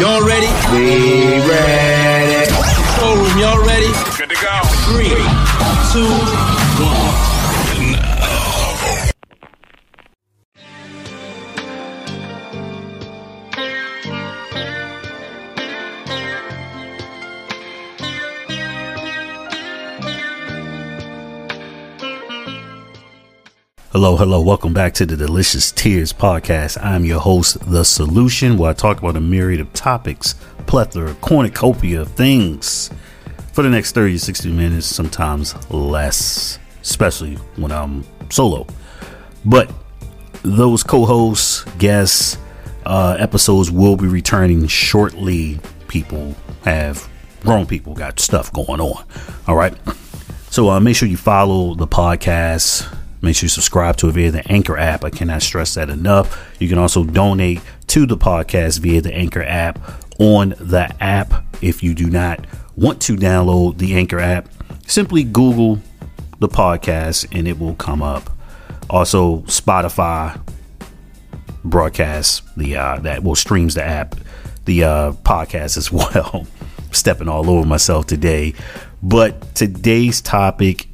Y'all ready? We ready. Showroom, y'all ready? Good to go. Three, two, one. Hello, hello. Welcome back to the Delicious Tears podcast. I'm your host, The Solution, where I talk about a myriad of topics, plethora, cornucopia of things for the next 30 to 60 minutes, sometimes less, especially when I'm solo. But those co hosts, guests, uh, episodes will be returning shortly. People have grown people got stuff going on. All right. So uh, make sure you follow the podcast Make sure you subscribe to it via the Anchor app. I cannot stress that enough. You can also donate to the podcast via the Anchor app on the app. If you do not want to download the Anchor app, simply Google the podcast and it will come up. Also, Spotify broadcast the uh, that will streams the app, the uh, podcast as well. Stepping all over myself today, but today's topic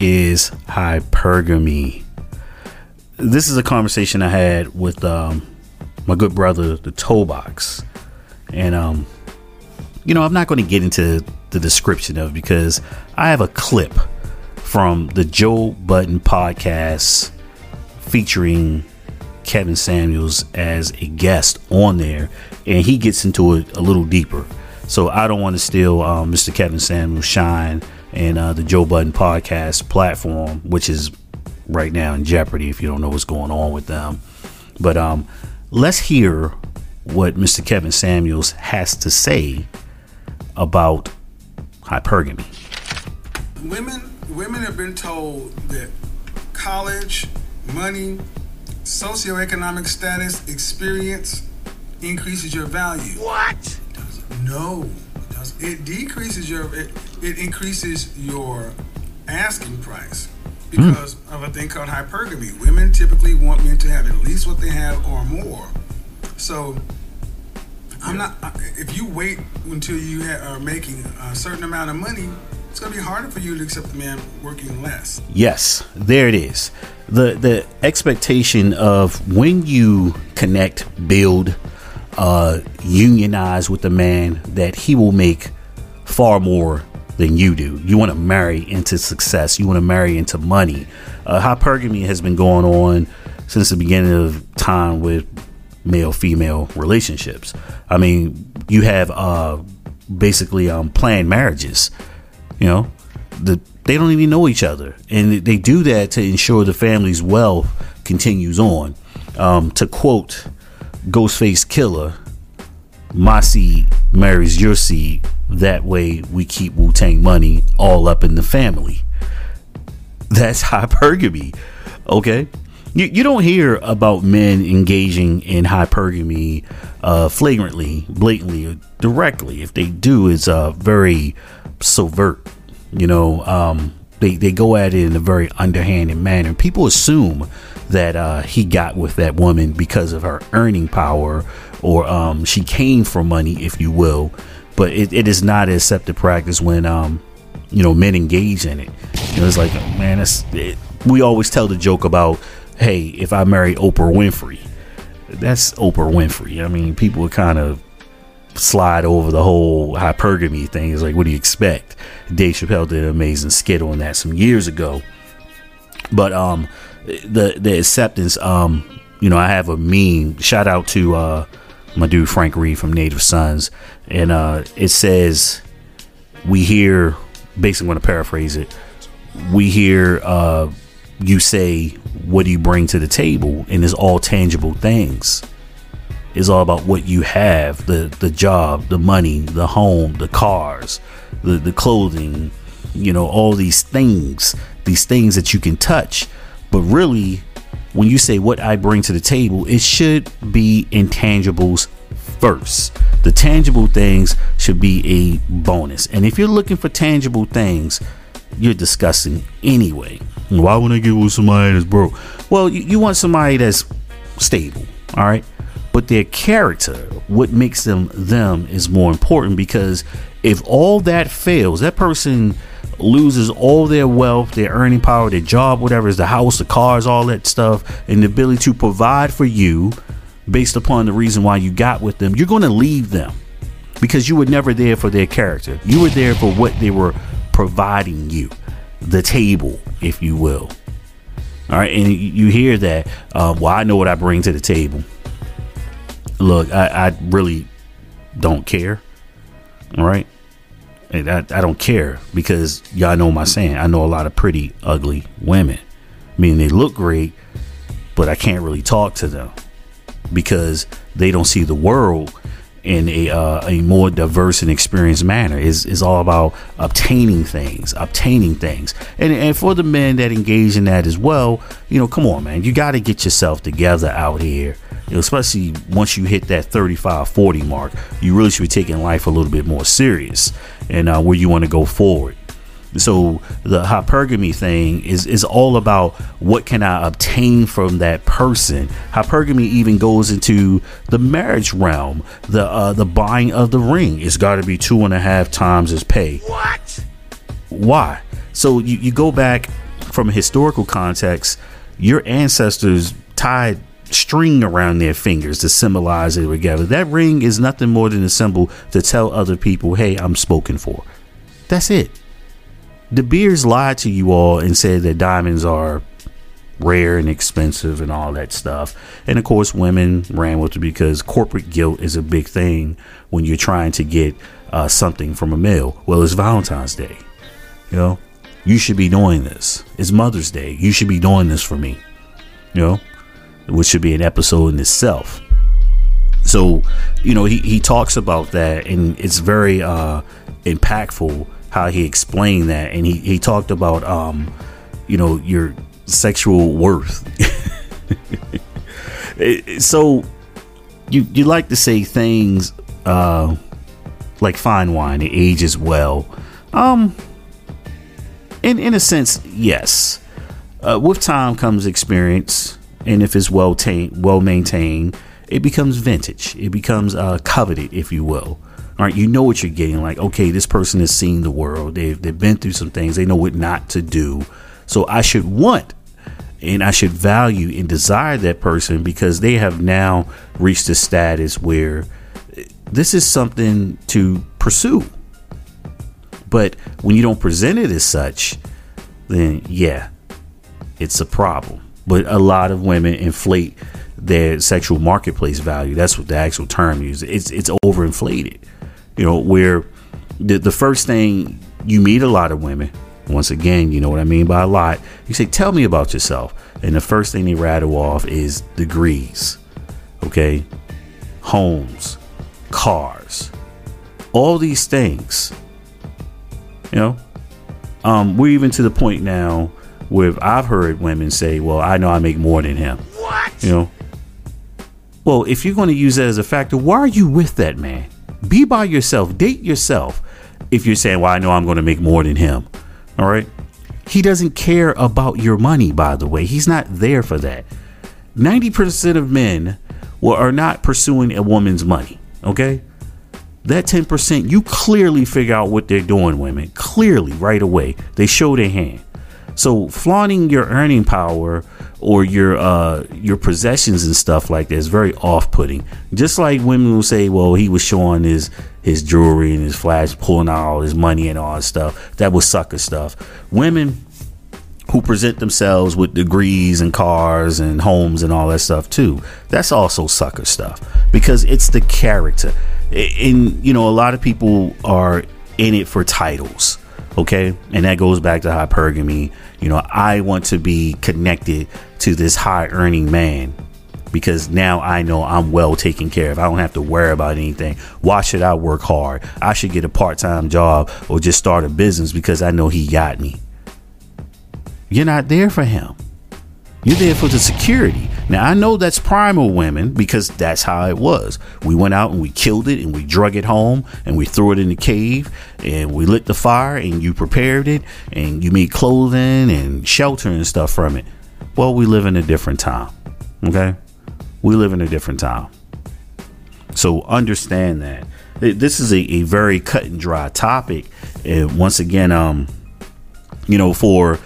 is hypergamy. This is a conversation I had with um, my good brother, the Toe Box, and um, you know I'm not going to get into the description of because I have a clip from the Joe Budden podcast featuring Kevin Samuels as a guest on there, and he gets into it a little deeper. So I don't want to steal um, Mr. Kevin Samuels' shine and uh, the Joe Budden podcast platform, which is right now in jeopardy if you don't know what's going on with them. But um, let's hear what Mr. Kevin Samuels has to say about hypergamy. Women, women have been told that college, money, socioeconomic status, experience increases your value. What? No, it decreases your it, it increases your asking price because mm. of a thing called hypergamy. Women typically want men to have at least what they have or more. So I'm not. If you wait until you ha- are making a certain amount of money, it's going to be harder for you to accept the man working less. Yes, there it is. The the expectation of when you connect, build, uh, unionize with a man that he will make far more than you do. You want to marry into success. You want to marry into money. Uh, hypergamy has been going on since the beginning of time with male female relationships. I mean, you have uh, basically um, planned marriages. You know, the they don't even know each other, and they do that to ensure the family's wealth continues on. Um, to quote Ghostface Killah, "My seed marries your seed, that way we keep Wu Tang money all up in the family. That's hypergamy. Okay? You, you don't hear about men engaging in hypergamy uh, flagrantly, blatantly, or directly. If they do, it's uh, very subvert. You know, um, they, they go at it in a very underhanded manner. People assume that uh, he got with that woman because of her earning power or um, she came for money, if you will but it, it is not accepted practice when um you know men engage in it. You know, it's like man, it, we always tell the joke about hey, if I marry Oprah Winfrey, that's Oprah Winfrey. I mean, people kind of slide over the whole hypergamy thing. It's like, what do you expect? Dave Chappelle did an amazing skit on that some years ago. But um, the the acceptance um, you know, I have a meme. Shout out to uh my dude Frank Reed from Native Sunz, and uh, it says, "We hear." Basically, I'm going to paraphrase it. We hear uh, you say, "What do you bring to the table?" And it's all tangible things. It's all about what you have the the job, the money, the home, the cars, the the clothing. You know, all these things, these things that you can touch. But really, when you say what I bring to the table, it should be intangibles first. The tangible things should be a bonus. And if you're looking for tangible things, you're discussing anyway. Why would I get with somebody that's broke? Well, you, you want somebody that's stable, all right? But but their character, what makes them them, is more important because if all that fails, that person loses all their wealth, their earning power, their job, whatever is the house, the cars, all that stuff, and the ability to provide for you based upon the reason why you got with them, you're going to leave them because you were never there for their character. You were there for what they were providing you, the table, if you will. All right, and you hear that. Uh, well, I know what I bring to the table. Look, I, I really don't care. All right, and I, I don't care because y'all know my saying. I know a lot of pretty ugly women. I mean, they look great, but I can't really talk to them because they don't see the world in a uh, a more diverse and experienced manner. is is all about obtaining things, obtaining things, and and for the men that engage in that as well, you know, come on, man, you got to get yourself together out here. You know, especially once you hit that 35, 40 mark, you really should be taking life a little bit more serious and uh, where you want to go forward. So the hypergamy thing is is all about what can I obtain from that person. Hypergamy even goes into the marriage realm. The uh, the buying of the ring. It's got to be two and a half times his pay. What? Why? So you, you go back from a historical context. Your ancestors tied string around their fingers to symbolize it together. That ring is nothing more than a symbol to tell other people, "Hey, I'm spoken for." That's it. De Beers lied to you all and said that diamonds are rare and expensive and all that stuff. And of course, women ran with it because corporate guilt is a big thing when you're trying to get uh, something from a male. Well, it's Valentine's Day. You know, you should be doing this. It's Mother's Day. You should be doing this for me. You know, which should be an episode in itself. So, you know, he, he talks about that and it's very uh, impactful how he explained that, and he he talked about um, you know, your sexual worth. so you you like to say things uh like fine wine it ages well. Um in in a sense yes. Uh, with time comes experience and if it's well tamed well maintained it becomes vintage. It becomes uh coveted if you will all right, you know what you're getting. Like, okay, this person has seen the world. They've they've been through some things. They know what not to do. So I should want and I should value and desire that person because they have now reached a status where this is something to pursue. But when you don't present it as such, then yeah, it's a problem. But a lot of women inflate their sexual marketplace value. That's what the actual term uses. It's it's overinflated you know, where the, the first thing you meet a lot of women, once again, you know what I mean by a lot, you say, Tell me about yourself. And the first thing they rattle off is degrees, okay? Homes, cars, all these things. You know, um, we're even to the point now where I've heard women say, Well, I know I make more than him. What? You know, well, if you're going to use that as a factor, why are you with that man? Be by yourself. Date yourself. If you're saying, well, I know I'm going to make more than him. All right. He doesn't care about your money, by the way. He's not there for that. 90% of men are not pursuing a woman's money. Okay. That 10%, you clearly figure out what they're doing, women. Clearly, right away. They show their hand. So flaunting your earning power or your uh your possessions and stuff like that is very off-putting. Just like women will say, "Well, he was showing his his jewelry and his flash, pulling out all his money and all that stuff." That was sucker stuff. Women who present themselves with degrees and cars and homes and all that stuff too. That's also sucker stuff because it's the character. And you know, a lot of people are in it for titles okay and that goes back to hypergamy you know i want to be connected to this high earning man because now i know i'm well taken care of i don't have to worry about anything why should i work hard i should get a part-time job or just start a business because i know he got me you're not there for him you're there for the security. Now, I know that's primal women because that's how it was. We went out and we killed it and we drug it home and we threw it in the cave and we lit the fire and you prepared it and you made clothing and shelter and stuff from it. Well, we live in a different time. Okay? We live in a different time. So understand that this is a, a very cut and dry topic, and once again, um, you know, for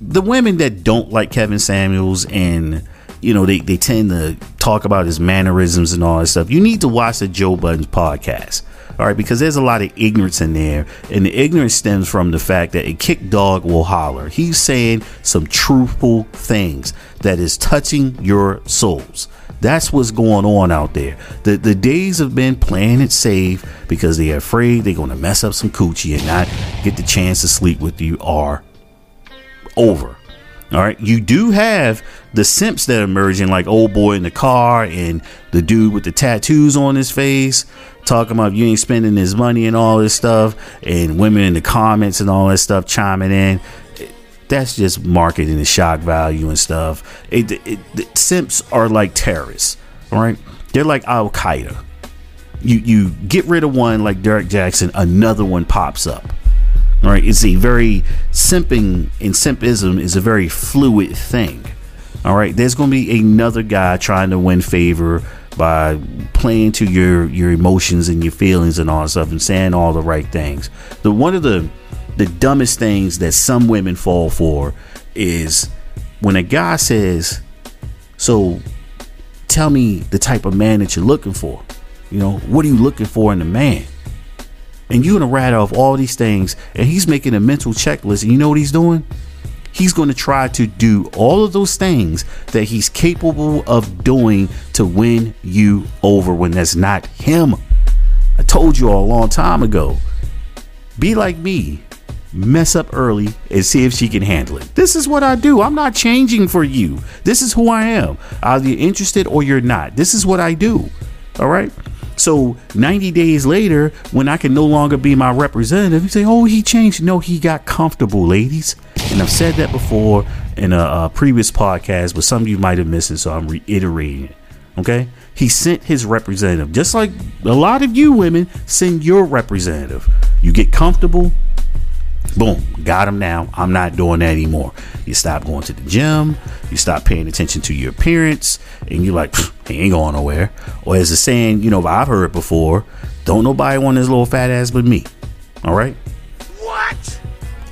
the women that don't like Kevin Samuels and you know they, they tend to talk about his mannerisms and all that stuff you need to watch the joe budden podcast all right because there's a lot of ignorance in there and the ignorance stems from the fact that a kick dog will holler he's saying some truthful things that is touching your souls that's what's going on out there. The the days have been playing it safe because they're afraid they're going to mess up some coochie and not get the chance to sleep with you are over. All right, you do have the simps that are emerging, like old boy in the car and the dude with the tattoos on his face, talking about you ain't spending his money and all this stuff, and women in the comments and all that stuff chiming in that's just marketing and shock value and stuff. It, it, it, simps are like terrorists, all right? They're like Al Qaeda. You you get rid of one like Derrick Jaxn, another one pops up. Right, it's a very simping and simpism is a very fluid thing. All right, there's going to be another guy trying to win favor by playing to your your emotions and your feelings and all that stuff and saying all the right things. The one of the the dumbest things that some women fall for is when a guy says, So tell me the type of man that you're looking for. You know, what are you looking for in a man? And you're gonna rattle off all these things, and he's making a mental checklist. And you know what he's doing? He's going to try to do all of those things that he's capable of doing to win you over when that's not him. I told you all a long time ago. Be like me mess up early and see if she can handle it. This is what I do. I'm not changing for you. This is who I am. Either you're interested or you're not. This is what I do. All right. So 90 days later, when I can no longer be my representative, you say, "Oh, he changed." No, he got comfortable, ladies. And I've said that before in a, a previous podcast, but some of you might have missed it, so I'm reiterating it. Okay. He sent his representative, just like a lot of you women send your representative. You get comfortable, Boom, got him now. I'm not doing that anymore. You stop going to the gym, you stop paying attention to your appearance, and you're like, he ain't going nowhere. Or as the saying, you know, I've heard before, don't nobody want this little fat ass but me. All right? What?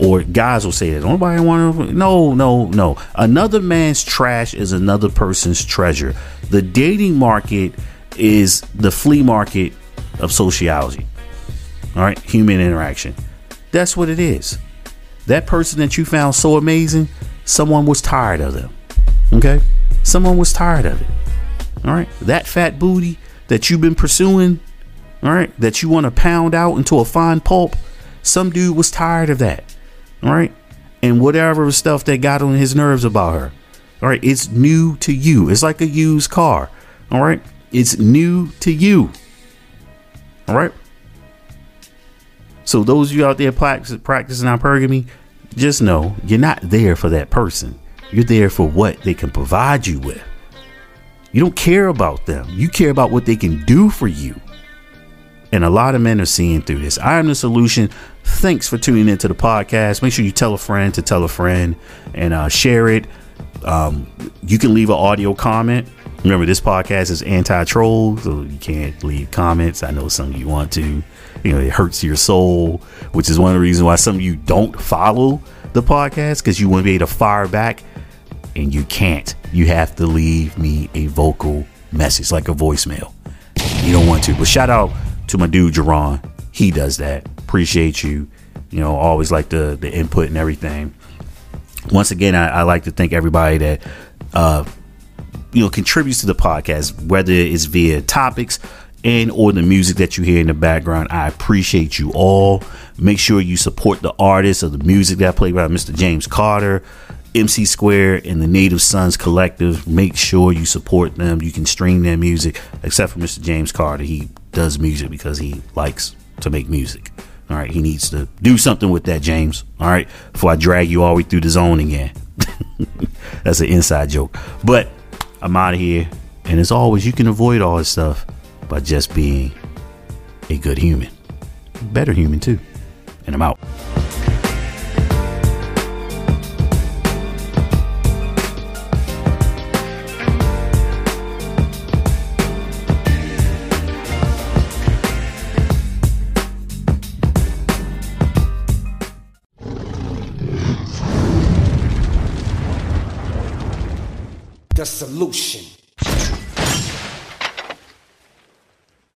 Or guys will say that. Nobody want to. No, no, no. Another man's trash is another person's treasure. The dating market is the flea market of sociology. All right? Human interaction that's what it is. That person that you found so amazing, someone was tired of them. Okay? Someone was tired of it. All right? That fat booty that you've been pursuing, all right, that you want to pound out into a fine pulp, some dude was tired of that. All right? And whatever stuff that got on his nerves about her. All right? It's new to you. It's like a used car. All right? It's new to you. All right? So those of you out there practicing hypergamy, just know you're not there for that person. You're there for what they can provide you with. You don't care about them. You care about what they can do for you. And a lot of men are seeing through this. I am the solution. Thanks for tuning into the podcast. Make sure you tell a friend to tell a friend and uh, share it. Um, you can leave an audio comment. Remember, this podcast is anti troll, so you can't leave comments. I know some of you want to you know, it hurts your soul, which is one of the reasons why some of you don't follow the podcast because you want to be able to fire back and you can't. You have to leave me a vocal message, like a voicemail. You don't want to. But shout out to my dude, Jerron. He does that. Appreciate you. You know, always like the, the input and everything. Once again, I, I like to thank everybody that, uh, you know, contributes to the podcast, whether it's via topics, and or the music that you hear in the background. I appreciate you all. Make sure you support the artists of the music that I play by Mr. James Carter, MC Square, and the Native Sunz Collective. Make sure you support them. You can stream their music, except for Mr. James Carter. He does music because he likes to make music. All right, he needs to do something with that, James. All right, before I drag you all the way through the zone again. That's an inside joke. But I'm out of here. And as always, you can avoid all this stuff by just being a good human, better human too. And I'm out. The solution.